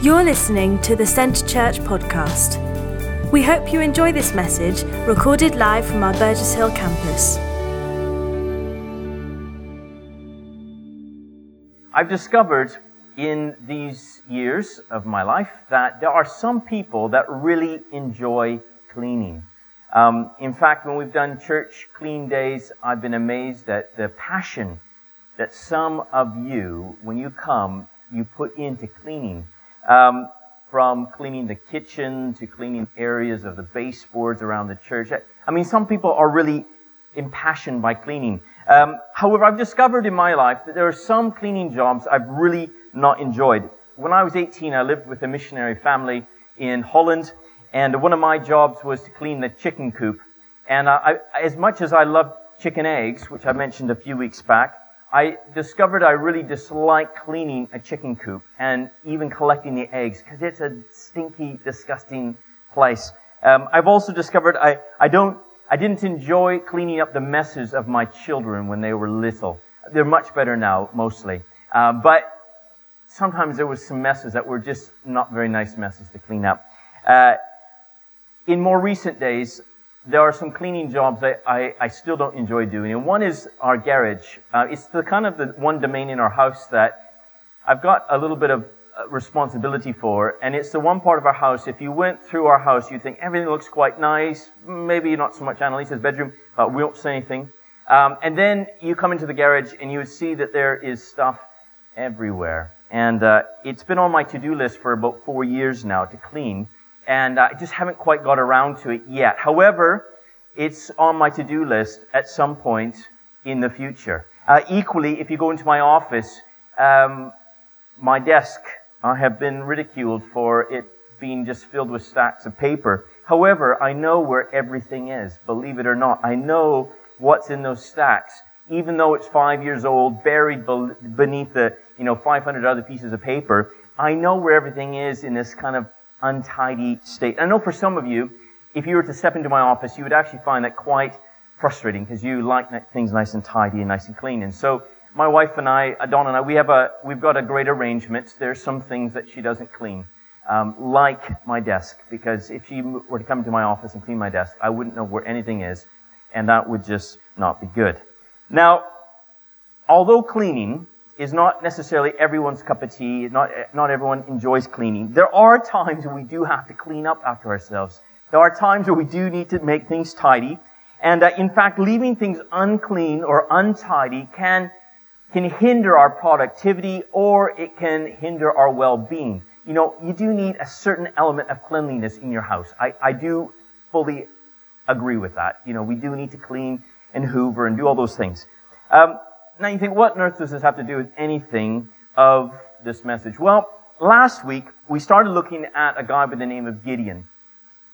You're listening to the Centre Church podcast. We hope you enjoy this message recorded live from our Burgess Hill campus. I've discovered in these years of my life that there are some people that really enjoy cleaning. Um, in fact, when we've done church clean days, I've been amazed at the passion that some of you, when you come, you put into cleaning. Um, from cleaning the kitchen to cleaning areas of the baseboards around the church. I mean, some people are really impassioned by cleaning. Um, however, I've discovered in my life that there are some cleaning jobs I've really not enjoyed. When I was 18, I lived with a missionary family in Holland, and one of my jobs was to clean the chicken coop. And I, as much as I love chicken eggs, which I mentioned a few weeks back, I discovered I really dislike cleaning a chicken coop and even collecting the eggs because it's a stinky, disgusting place. Um, I've also discovered I, I don't, I didn't enjoy cleaning up the messes of my children when they were little. They're much better now, mostly. Uh, but sometimes there was some messes that were just not very nice messes to clean up. Uh, in more recent days, there are some cleaning jobs I, I, I, still don't enjoy doing. And one is our garage. Uh, it's the kind of the one domain in our house that I've got a little bit of uh, responsibility for. And it's the one part of our house, if you went through our house, you'd think everything looks quite nice. Maybe not so much Annalisa's bedroom, but we won't say anything. Um, and then you come into the garage and you would see that there is stuff everywhere. And uh, it's been on my to-do list for about four years now to clean and I just haven't quite got around to it yet. However, it's on my to-do list at some point in the future. Uh, equally, if you go into my office, um, my desk, I have been ridiculed for it being just filled with stacks of paper. However, I know where everything is, believe it or not. I know what's in those stacks, even though it's five years old, buried beneath the, you know, 500 other pieces of paper. I know where everything is in this kind of untidy state. I know for some of you, if you were to step into my office, you would actually find that quite frustrating because you like things nice and tidy and nice and clean. And so my wife and I, Dawn and I, we have a, we've got a great arrangement. There's some things that she doesn't clean. Um, like my desk, because if she were to come to my office and clean my desk, I wouldn't know where anything is, and that would just not be good. Now, although cleaning is not necessarily everyone's cup of tea. Not, not everyone enjoys cleaning. There are times when we do have to clean up after ourselves. There are times where we do need to make things tidy. And uh, in fact, leaving things unclean or untidy can, can hinder our productivity or it can hinder our well-being. You know, you do need a certain element of cleanliness in your house. I, I do fully agree with that. You know, we do need to clean and hoover and do all those things. Um, now you think, what on earth does this have to do with anything of this message? Well, last week we started looking at a guy by the name of Gideon.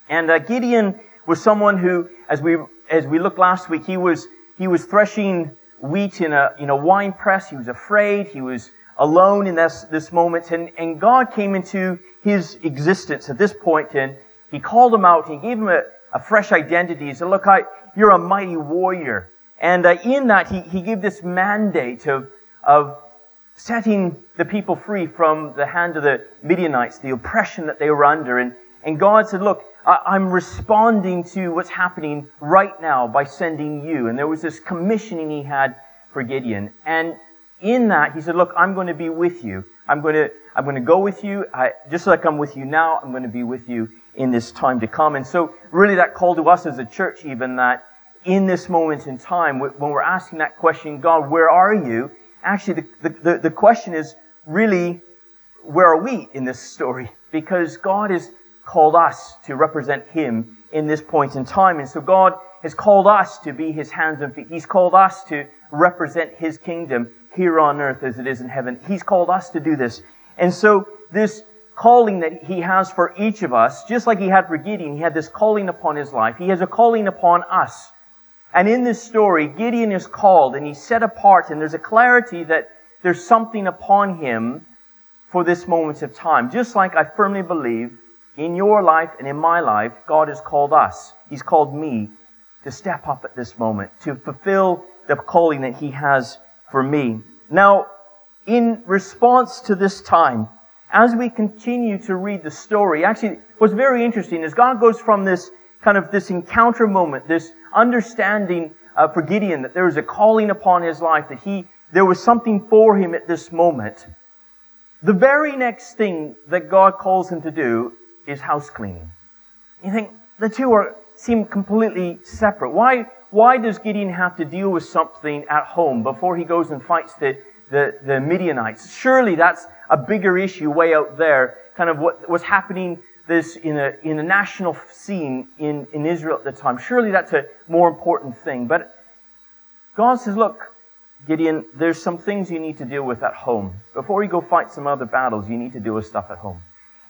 And uh, Gideon was someone who, as we, as we looked last week, he was, he was threshing wheat in a, in a wine press. He was afraid. He was alone in this, this moment. And, and God came into his existence at this point and he called him out. He gave him a, a fresh identity. He said, look, I, you're a mighty warrior. And uh, in that, he, he gave this mandate of, of setting the people free from the hand of the Midianites, the oppression that they were under. And, and God said, look, I, am responding to what's happening right now by sending you. And there was this commissioning he had for Gideon. And in that, he said, look, I'm going to be with you. I'm going to, I'm going to go with you. I, just like I'm with you now, I'm going to be with you in this time to come. And so really that call to us as a church even that in this moment in time, when we're asking that question, God, where are you? Actually, the, the, the question is really, where are we in this story? Because God has called us to represent Him in this point in time. And so God has called us to be His hands and feet. He's called us to represent His kingdom here on earth as it is in heaven. He's called us to do this. And so this calling that He has for each of us, just like He had for Gideon, He had this calling upon His life. He has a calling upon us and in this story, Gideon is called and he's set apart, and there's a clarity that there's something upon him for this moment of time. Just like I firmly believe in your life and in my life, God has called us. He's called me to step up at this moment, to fulfill the calling that He has for me. Now, in response to this time, as we continue to read the story, actually, what's very interesting is God goes from this kind of this encounter moment, this understanding uh, for Gideon that there was a calling upon his life, that he, there was something for him at this moment. The very next thing that God calls him to do is house cleaning. You think the two are, seem completely separate. Why, why does Gideon have to deal with something at home before he goes and fights the, the, the Midianites? Surely that's a bigger issue way out there, kind of what was happening this in a, in a national scene in, in Israel at the time. Surely that's a more important thing. But God says, look, Gideon, there's some things you need to deal with at home. Before you go fight some other battles, you need to deal with stuff at home.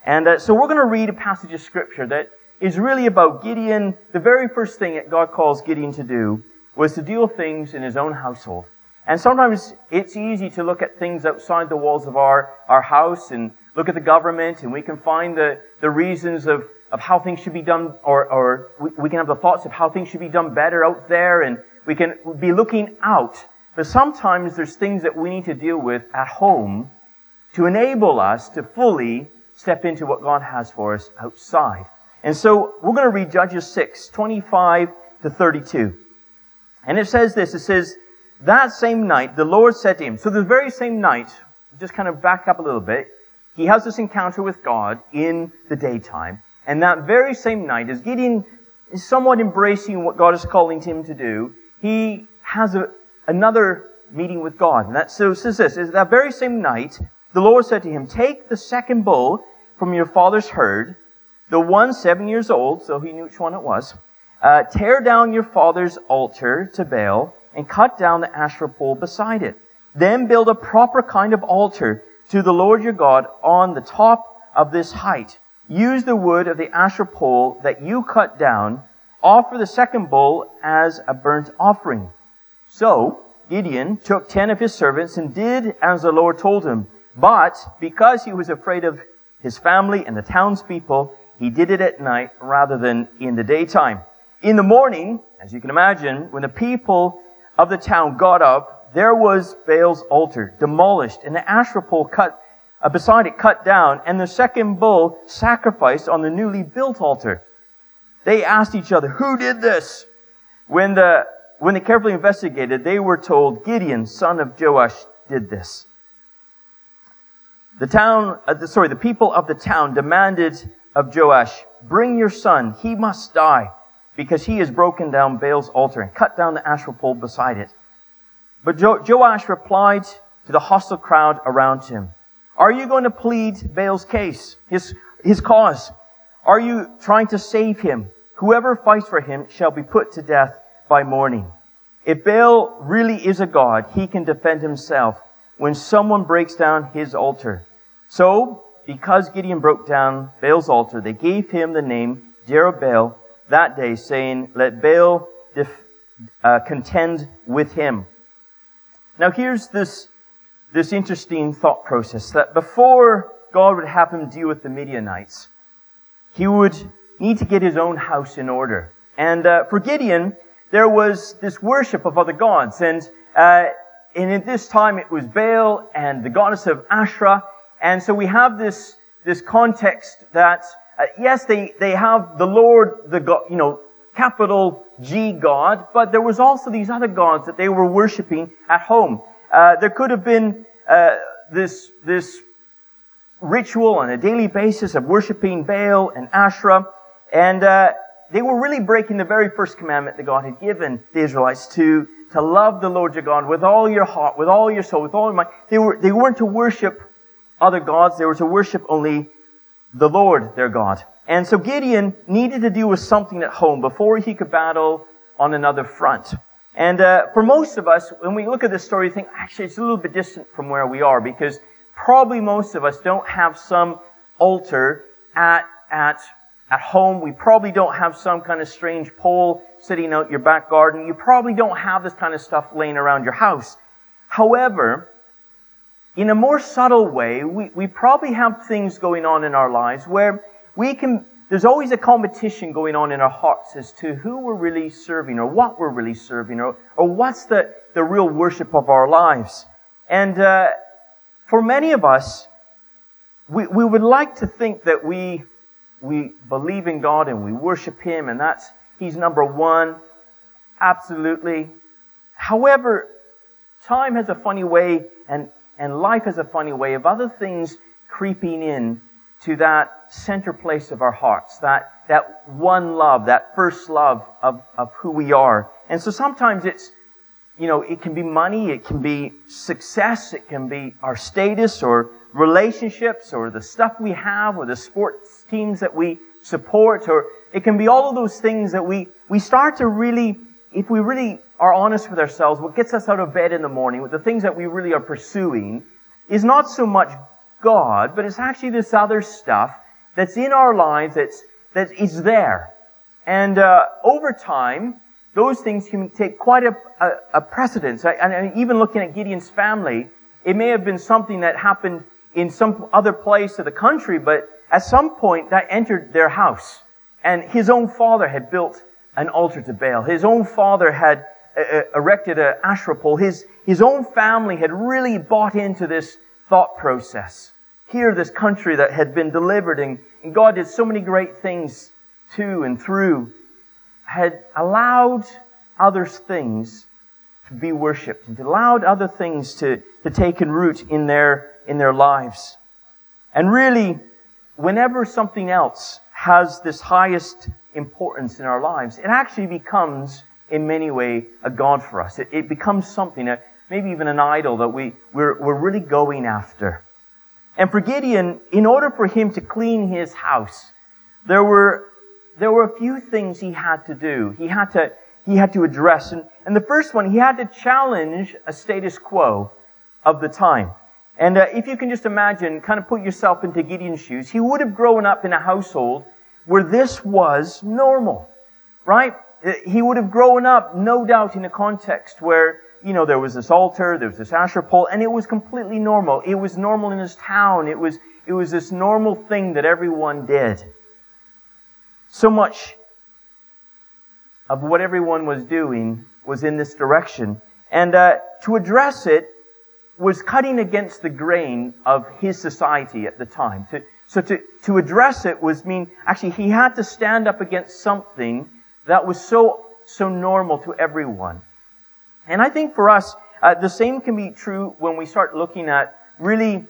And uh, so we're going to read a passage of scripture that is really about Gideon. The very first thing that God calls Gideon to do was to deal with things in his own household. And sometimes it's easy to look at things outside the walls of our, our house and look at the government and we can find the, the reasons of, of how things should be done or, or we, we can have the thoughts of how things should be done better out there and we can be looking out. But sometimes there's things that we need to deal with at home to enable us to fully step into what God has for us outside. And so we're going to read Judges 6, 25 to 32. And it says this, it says, that same night, the Lord said to him, so the very same night, just kind of back up a little bit, he has this encounter with God in the daytime. And that very same night, as Gideon is somewhat embracing what God is calling him to do, he has a, another meeting with God. And that so says this, is that very same night, the Lord said to him, Take the second bull from your father's herd, the one seven years old, so he knew which one it was, uh, tear down your father's altar to Baal, and cut down the Asherah pole beside it. Then build a proper kind of altar to the Lord your God on the top of this height. Use the wood of the Asherah pole that you cut down. Offer the second bull as a burnt offering. So Gideon took ten of his servants and did as the Lord told him. But because he was afraid of his family and the townspeople, he did it at night rather than in the daytime. In the morning, as you can imagine, when the people of the town got up, there was Baal's altar demolished and the Asherah pole cut uh, beside it cut down and the second bull sacrificed on the newly built altar. They asked each other, who did this? When the, when they carefully investigated, they were told Gideon, son of Joash, did this. The town, uh, the, sorry, the people of the town demanded of Joash, bring your son, he must die because he has broken down Baal's altar and cut down the Asherah pole beside it. But jo- Joash replied to the hostile crowd around him, Are you going to plead Baal's case, his, his cause? Are you trying to save him? Whoever fights for him shall be put to death by morning. If Baal really is a god, he can defend himself when someone breaks down his altar. So, because Gideon broke down Baal's altar, they gave him the name Jerubbaal that day, saying, Let Baal def- uh, contend with him. Now, here's this, this interesting thought process that before God would have him deal with the Midianites, he would need to get his own house in order. And uh, for Gideon, there was this worship of other gods. And, uh, and at this time, it was Baal and the goddess of Asherah. And so we have this, this context that uh, yes, they, they have the Lord, the God, you know, capital G God, but there was also these other gods that they were worshiping at home. Uh, there could have been uh, this this ritual on a daily basis of worshiping Baal and Asherah, and uh, they were really breaking the very first commandment that God had given the Israelites to to love the Lord your God with all your heart, with all your soul, with all your mind. They were they weren't to worship other gods; they were to worship only the Lord their God. And so Gideon needed to deal with something at home before he could battle on another front. And uh, for most of us, when we look at this story, we think, actually, it's a little bit distant from where we are because probably most of us don't have some altar at, at, at home. We probably don't have some kind of strange pole sitting out your back garden. You probably don't have this kind of stuff laying around your house. However, in a more subtle way, we, we probably have things going on in our lives where we can, there's always a competition going on in our hearts as to who we're really serving or what we're really serving or, or what's the, the real worship of our lives. And uh, for many of us, we, we would like to think that we, we believe in God and we worship Him and that's, He's number one. Absolutely. However, time has a funny way and, and life has a funny way of other things creeping in to that center place of our hearts, that, that one love, that first love of, of who we are. And so sometimes it's, you know, it can be money, it can be success, it can be our status or relationships or the stuff we have or the sports teams that we support or it can be all of those things that we, we start to really, if we really are honest with ourselves, what gets us out of bed in the morning, the things that we really are pursuing, is not so much God, but it's actually this other stuff that's in our lives that's, that is there. And uh, over time, those things can take quite a, a, a precedence. And even looking at Gideon's family, it may have been something that happened in some other place of the country, but at some point that entered their house. And his own father had built an altar to Baal. His own father had uh, uh erected an Asherah pole. His, his own family had really bought into this thought process. Here, this country that had been delivered and, and God did so many great things to and through, had allowed other things to be worshipped and allowed other things to, to take and root in their, in their lives. And really, whenever something else has this highest importance in our lives, it actually becomes, in many ways, a God for us. It, it becomes something, that, maybe even an idol that we, we're, we're really going after. And for Gideon, in order for him to clean his house, there were, there were a few things he had to do. He had to, he had to address. And, and the first one, he had to challenge a status quo of the time. And uh, if you can just imagine, kind of put yourself into Gideon's shoes, he would have grown up in a household where this was normal, right? Uh, he would have grown up, no doubt, in a context where you know, there was this altar, there was this Asherah pole, and it was completely normal. It was normal in his town. It was, it was this normal thing that everyone did. So much of what everyone was doing was in this direction. And uh, to address it was cutting against the grain of his society at the time. To, so to, to address it was mean, actually, he had to stand up against something that was so, so normal to everyone. And I think for us, uh, the same can be true when we start looking at really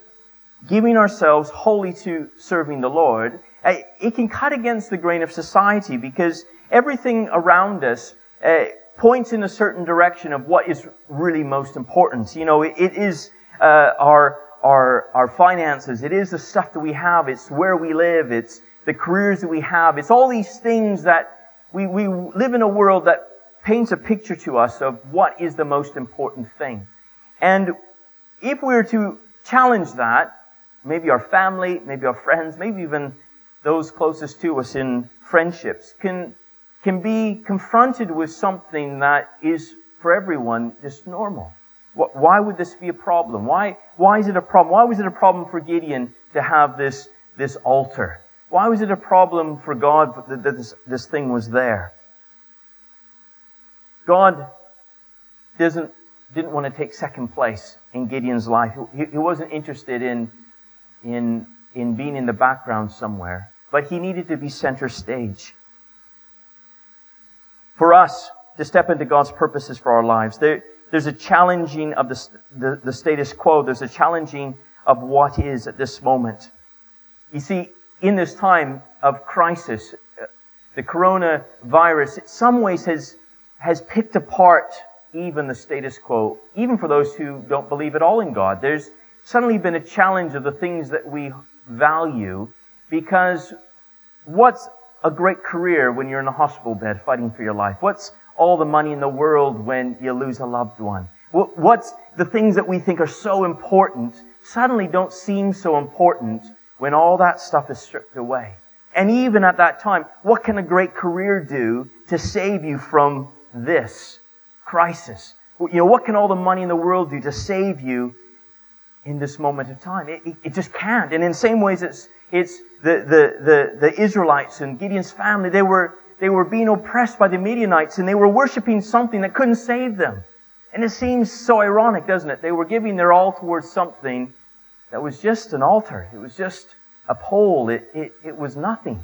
giving ourselves wholly to serving the Lord. Uh, it can cut against the grain of society because everything around us uh, points in a certain direction of what is really most important. You know, it, it is uh, our our our finances. It is the stuff that we have. It's where we live. It's the careers that we have. It's all these things that we we live in a world that paints a picture to us of what is the most important thing. And if we were to challenge that, maybe our family, maybe our friends, maybe even those closest to us in friendships can, can be confronted with something that is for everyone just normal. Why would this be a problem? Why, why is it a problem? Why was it a problem for Gideon to have this, this altar? Why was it a problem for God that this, this thing was there? God doesn't, didn't want to take second place in Gideon's life. He, he wasn't interested in, in, in being in the background somewhere, but he needed to be center stage. For us to step into God's purposes for our lives, there, there's a challenging of the, the, the status quo. There's a challenging of what is at this moment. You see, in this time of crisis, uh, the coronavirus, in some ways has has picked apart even the status quo, even for those who don't believe at all in God. There's suddenly been a challenge of the things that we value because what's a great career when you're in a hospital bed fighting for your life? What's all the money in the world when you lose a loved one? What's the things that we think are so important suddenly don't seem so important when all that stuff is stripped away? And even at that time, what can a great career do to save you from this crisis? You know, what can all the money in the world do to save you in this moment of time? It, it, it just can't. And in the same ways, it's, it's the, the, the, the Israelites and Gideon's family, they were, they were being oppressed by the Midianites and they were worshiping something that couldn't save them. And it seems so ironic, doesn't it? They were giving their all towards something that was just an altar. It was just a pole. It, it, it was nothing.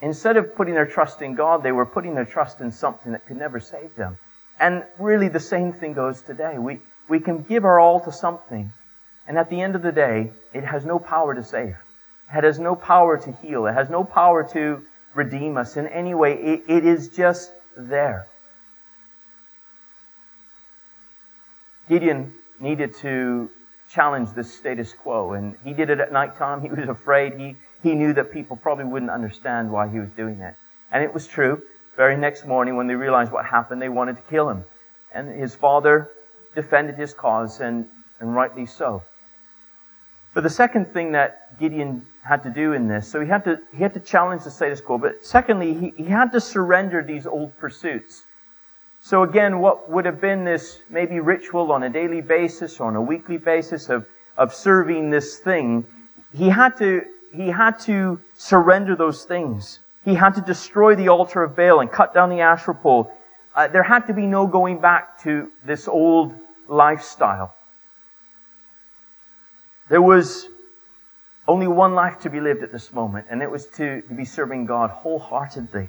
Instead of putting their trust in God, they were putting their trust in something that could never save them. And really the same thing goes today. We, we can give our all to something, and at the end of the day, it has no power to save. It has no power to heal. It has no power to redeem us in any way. it, it is just there. Gideon needed to challenge this status quo, and he did it at nighttime. He was afraid. He, he knew that people probably wouldn't understand why he was doing it. And it was true. Very next morning, when they realized what happened, they wanted to kill him. And his father defended his cause, and, and rightly so. But the second thing that Gideon had to do in this, so he had to, he had to challenge the status quo, but secondly, he, he had to surrender these old pursuits. So again, what would have been this maybe ritual on a daily basis or on a weekly basis of, of serving this thing, he had to, he had to surrender those things. He had to destroy the altar of Baal and cut down the Asherah pole. Uh, there had to be no going back to this old lifestyle. There was only one life to be lived at this moment, and it was to, be serving God wholeheartedly.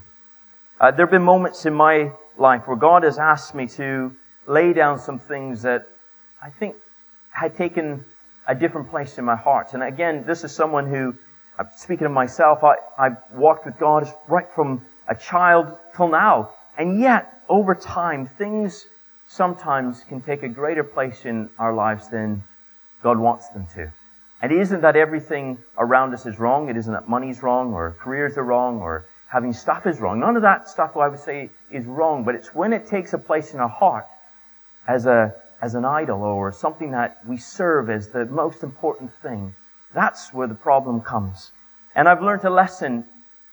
Uh, there have been moments in my life where God has asked me to lay down some things that I think had taken a different place in my heart. And again, this is someone who, uh, speaking of myself, I, I've walked with God right from a child till now. And yet, over time, things sometimes can take a greater place in our lives than God wants them to. And it isn't that everything around us is wrong. It isn't that money's wrong or careers are wrong or having stuff is wrong. None of that stuff I would say is wrong, but it's when it takes a place in our heart as a as an idol or something that we serve as the most important thing. That's where the problem comes. And I've learned a lesson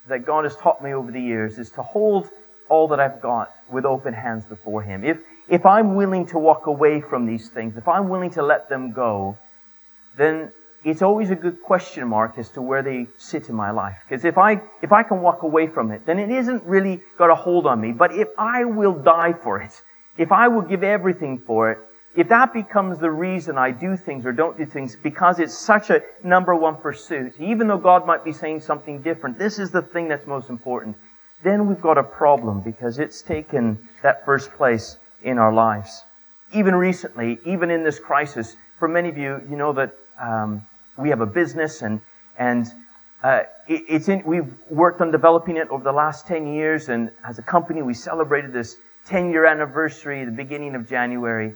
that God has taught me over the years is to hold all that I've got with open hands before Him. If, if I'm willing to walk away from these things, if I'm willing to let them go, then it's always a good question mark as to where they sit in my life. Because if I, if I can walk away from it, then it isn't really got a hold on me. But if I will die for it, if I will give everything for it, if that becomes the reason I do things or don't do things because it's such a number one pursuit, even though God might be saying something different, this is the thing that's most important, then we've got a problem because it's taken that first place in our lives. Even recently, even in this crisis, for many of you, you know that um, we have a business and, and uh, it, it's in, we've worked on developing it over the last 10 years. And as a company, we celebrated this 10 year anniversary the beginning of January.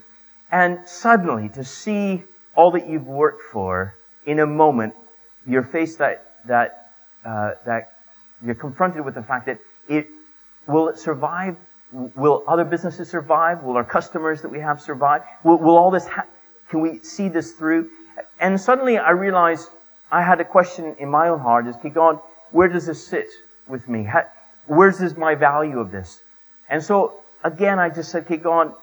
And suddenly to see all that you've worked for in a moment, you're faced that, that, uh, that you're confronted with the fact that it, will it survive? Will other businesses survive? Will our customers that we have survive? Will, will all this, ha- can we see this through? And suddenly I realized I had a question in my own heart is, okay, God, where does this sit with me? Where's this my value of this? And so again, I just said, okay, God,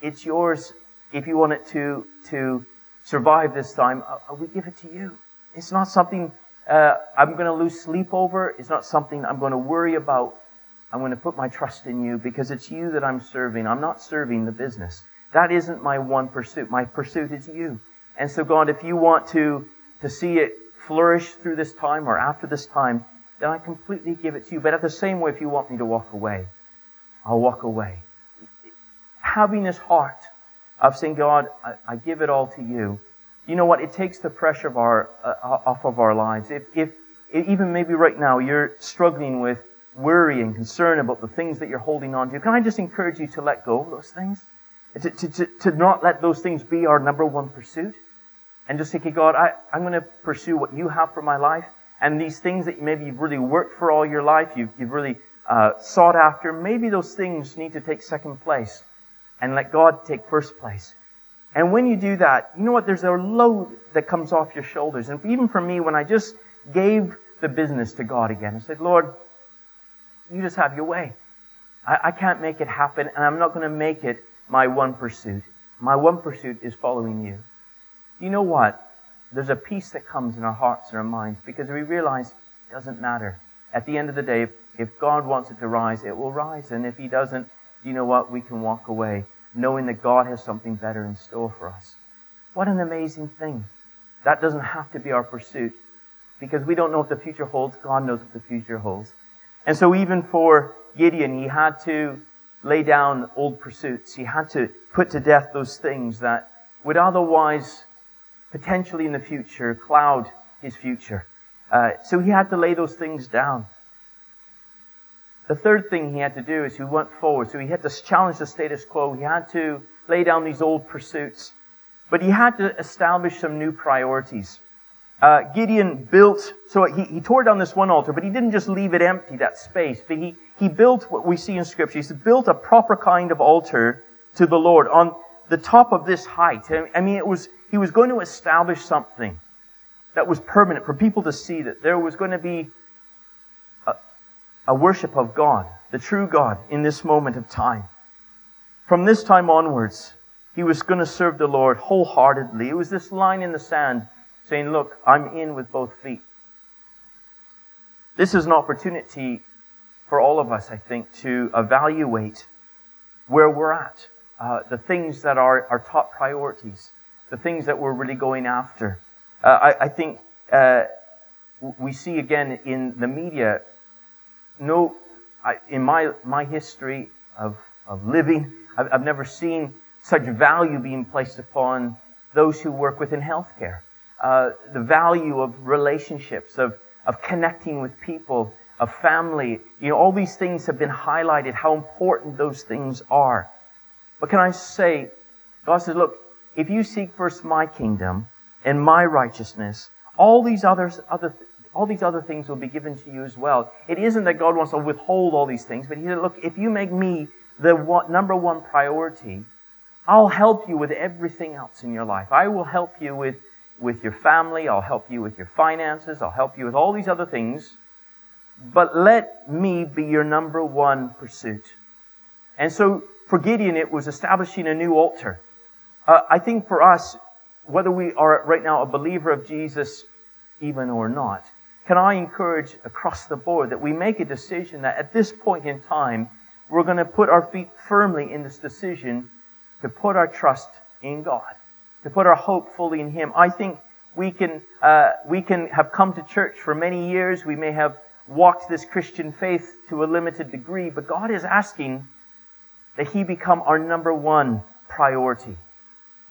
it's yours if you want it to, to survive this time. Will give it to you. It's not something uh, I'm going to lose sleep over. It's not something I'm going to worry about. I'm going to put my trust in you because it's you that I'm serving. I'm not serving the business. That isn't my one pursuit. My pursuit is you. And so, God, if you want to, to see it flourish through this time or after this time, then I completely give it to you. But at the same way, if you want me to walk away, I'll walk away. Having this heart of saying, God, I, I give it all to you. You know what? It takes the pressure of our, uh, off of our lives. If, if, even maybe right now you're struggling with worry and concern about the things that you're holding on to, can I just encourage you to let go of those things? To, to, to, to not let those things be our number one pursuit? and just say, okay, God, I, I'm going to pursue what you have for my life. And these things that maybe you've really worked for all your life, you've, you've really uh, sought after, maybe those things need to take second place and let God take first place. And when you do that, you know what? There's a load that comes off your shoulders. And even for me, when I just gave the business to God again, I said, Lord, you just have your way. I, I can't make it happen, and I'm not going to make it my one pursuit. My one pursuit is following you you know what? There's a peace that comes in our hearts and our minds because we realize it doesn't matter. At the end of the day, if God wants it to rise, it will rise. And if He doesn't, you know what? We can walk away knowing that God has something better in store for us. What an amazing thing. That doesn't have to be our pursuit because we don't know what the future holds. God knows what the future holds. And so even for Gideon, he had to lay down old pursuits. He had to put to death those things that would otherwise potentially in the future cloud his future. Uh, so he had to lay those things down. The third thing he had to do is he went forward. So he had to challenge the status quo. He had to lay down these old pursuits. But he had to establish some new priorities. Uh, Gideon built, so he, he tore down this one altar, but he didn't just leave it empty, that space, but he, he built what we see in scripture. He built a proper kind of altar to the Lord on the top of this height. I mean, it was, he was going to establish something that was permanent for people to see that there was going to be a worship of God, the true God, in this moment of time. From this time onwards, he was going to serve the Lord wholeheartedly. It was this line in the sand saying, Look, I'm in with both feet. This is an opportunity for all of us, I think, to evaluate where we're at, uh, the things that are our top priorities, the things that we're really going after. Uh, I, I, think uh, we see again in the media, no, I, in my, my history of, of living, I've, I've never seen such value being placed upon those who work within healthcare. Uh, the value of relationships, of, of connecting with people, of family. You know, all these things have been highlighted, how important those things are. But can I say, God says, look, if you seek first my kingdom and my righteousness, all these others, other, all these other things will be given to you as well. It isn't that God wants to withhold all these things, but He said, look, if you make me the one, number one priority, I'll help you with everything else in your life. I will help you with, with your family. I'll help you with your finances. I'll help you with all these other things. But let me be your number one pursuit. And so for Gideon, it was establishing a new altar. Uh, I think for us, whether we are right now a believer of Jesus even or not, can I encourage across the board that we make a decision that at this point in time, we're going to put our feet firmly in this decision to put our trust in God, to put our hope fully in Him. I think we can, uh, we can have come to church for many years. We may have walked this Christian faith to a limited degree, but God is asking that He become our number one priority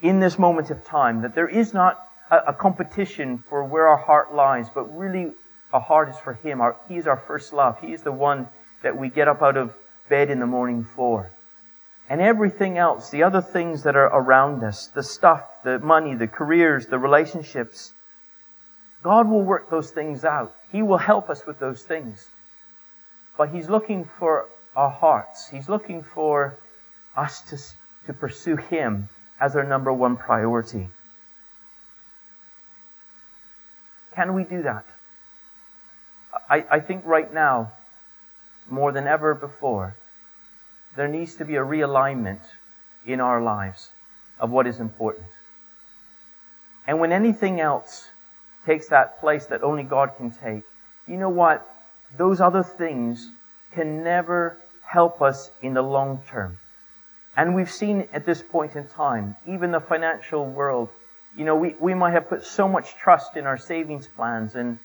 in this moment of time, that there is not a, competition for where our heart lies, but really our heart is for Him. Our, he is our first love. He is the one that we get up out of bed in the morning for. And everything else, the other things that are around us, the stuff, the money, the careers, the relationships, God will work those things out. He will help us with those things. But He's looking for our hearts. He's looking for us to, to pursue Him as our number one priority. Can we do that? I, I think right now, more than ever before, there needs to be a realignment in our lives of what is important. And when anything else takes that place that only God can take, you know what? Those other things can never help us in the long term. And we've seen at this point in time, even the financial world, you know, we, we might have put so much trust in our savings plans and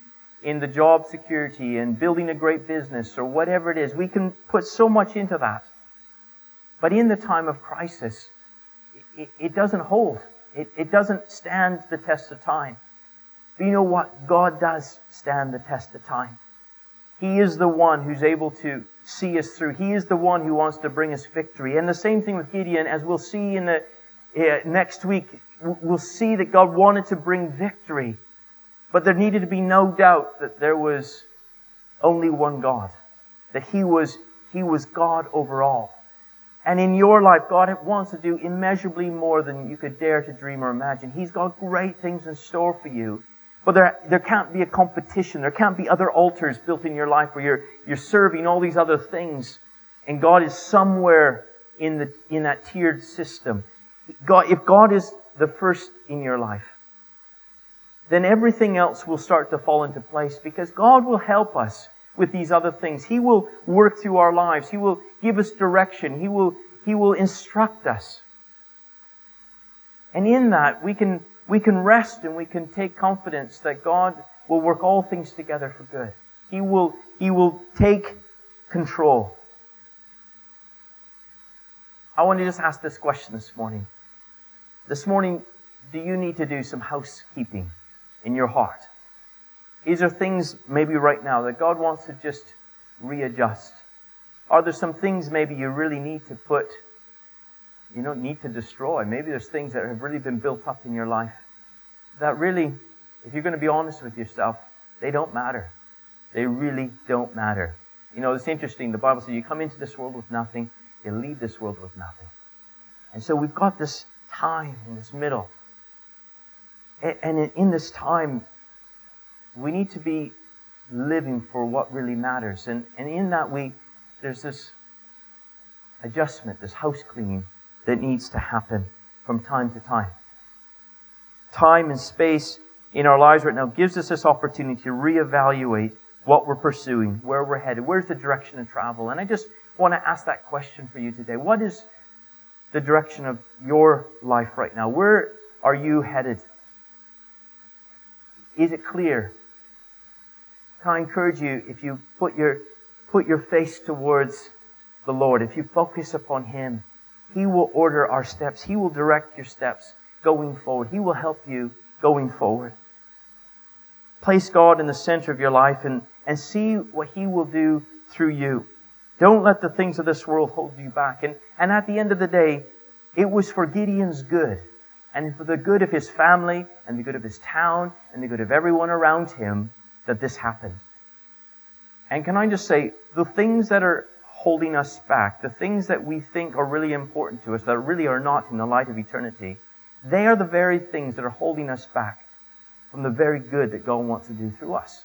in the job security and building a great business or whatever it is. We can put so much into that. But in the time of crisis, it, it doesn't hold. It, it doesn't stand the test of time. But you know what? God does stand the test of time. He is the one who's able to see us through. He is the one who wants to bring us victory. And the same thing with Gideon, as we'll see in the uh, next week, we'll see that God wanted to bring victory. But there needed to be no doubt that there was only one God. That He was, He was God over all. And in your life, God wants to do immeasurably more than you could dare to dream or imagine. He's got great things in store for you. But there, there can't be a competition. There can't be other altars built in your life where you're, you're serving all these other things. And God is somewhere in, the, in that tiered system. God, if God is the first in your life, then everything else will start to fall into place because God will help us with these other things. He will work through our lives. He will give us direction. He will, he will instruct us. And in that, we can, we can rest and we can take confidence that God will work all things together for good. He will, he will take control. I want to just ask this question this morning. This morning, do you need to do some housekeeping in your heart? Is there things maybe right now that God wants to just readjust? Are there some things maybe you really need to put, you don't need to destroy? Maybe there's things that have really been built up in your life that really, if you're going to be honest with yourself, they don't matter. They really don't matter. You know, it's interesting. The Bible says you come into this world with nothing, you leave this world with nothing. And so we've got this time in this middle. And in this time, we need to be living for what really matters. And, and in that, we, there's this adjustment, this house cleaning that needs to happen from time to time. Time and space in our lives right now gives us this opportunity to reevaluate what we're pursuing, where we're headed, where's the direction of travel. And I just want to ask that question for you today. What is the direction of your life right now? Where are you headed? Is it clear? Can I encourage you if you put your, put your face towards the Lord, if you focus upon Him, He will order our steps. He will direct your steps going forward. He will help you going forward. Place God in the center of your life and, and see what He will do through you. Don't let the things of this world hold you back. And, and at the end of the day, it was for Gideon's good and for the good of his family and the good of his town and the good of everyone around him that this happened. And can I just say, the things that are holding us back, the things that we think are really important to us, that really are not in the light of eternity, they are the very things that are holding us back from the very good that God wants to do through us.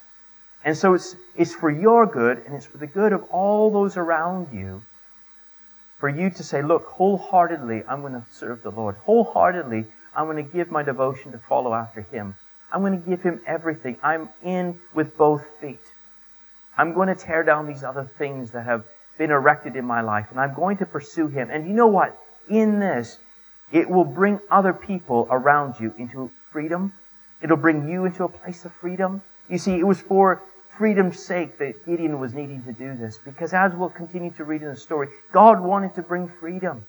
And so it's, it's for your good and it's for the good of all those around you for you to say, look, wholeheartedly, I'm going to serve the Lord. Wholeheartedly, I'm going to give my devotion to follow after Him. I'm going to give Him everything. I'm in with both feet. I'm going to tear down these other things that have been erected in my life and I'm going to pursue Him. And you know what? In this, it will bring other people around you into freedom. It'll bring you into a place of freedom. You see, it was for freedom's sake that Gideon was needing to do this. Because as we'll continue to read in the story, God wanted to bring freedom.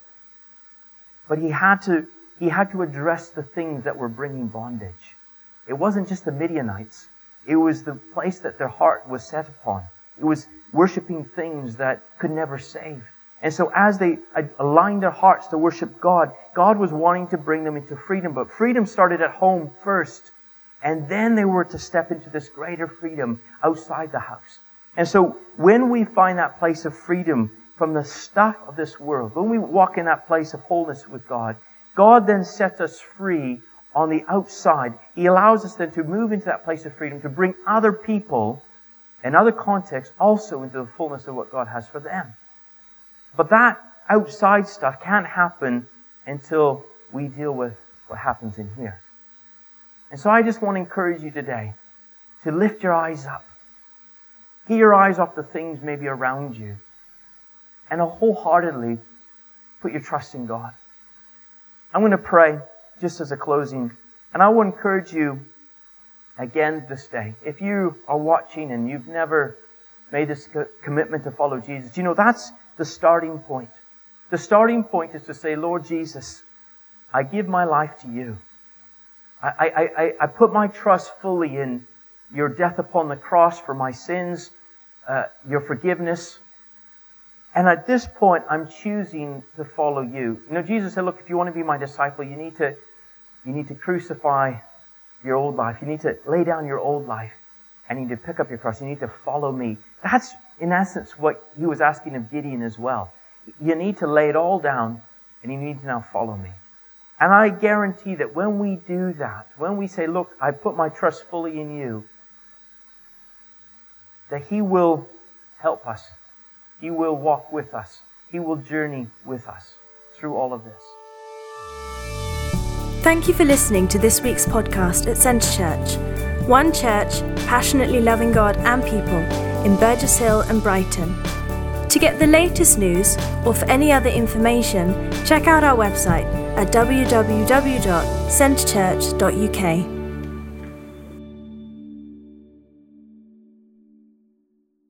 But he had to, he had to address the things that were bringing bondage. It wasn't just the Midianites. It was the place that their heart was set upon. It was worshiping things that could never save. And so as they aligned their hearts to worship God, God was wanting to bring them into freedom. But freedom started at home first. And then they were to step into this greater freedom outside the house. And so when we find that place of freedom from the stuff of this world, when we walk in that place of wholeness with God, God then sets us free on the outside. He allows us then to move into that place of freedom, to bring other people and other contexts also into the fullness of what God has for them. But that outside stuff can't happen until we deal with what happens in here. And so I just want to encourage you today to lift your eyes up. Get your eyes off the things maybe around you. And wholeheartedly put your trust in God. I'm going to pray just as a closing. And I will encourage you again this day. If you are watching and you've never made this commitment to follow Jesus, you know that's the starting point. The starting point is to say, Lord Jesus, I give my life to you. I, I, I, put my trust fully in your death upon the cross for my sins, uh, your forgiveness. And at this point, I'm choosing to follow you. You know, Jesus said, look, if you want to be my disciple, you need to, you need to crucify your old life. You need to lay down your old life. And you need to pick up your cross. You need to follow me. That's, in essence, what he was asking of Gideon as well. You need to lay it all down, and you need to now follow me. And I guarantee that when we do that, when we say, Look, I put my trust fully in you, that He will help us. He will walk with us. He will journey with us through all of this. Thank you for listening to this week's podcast at Centre Church. One church passionately loving God and people in Burgess Hill and Brighton. To get the latest news or for any other information, check out our website at www.centrechurch.uk.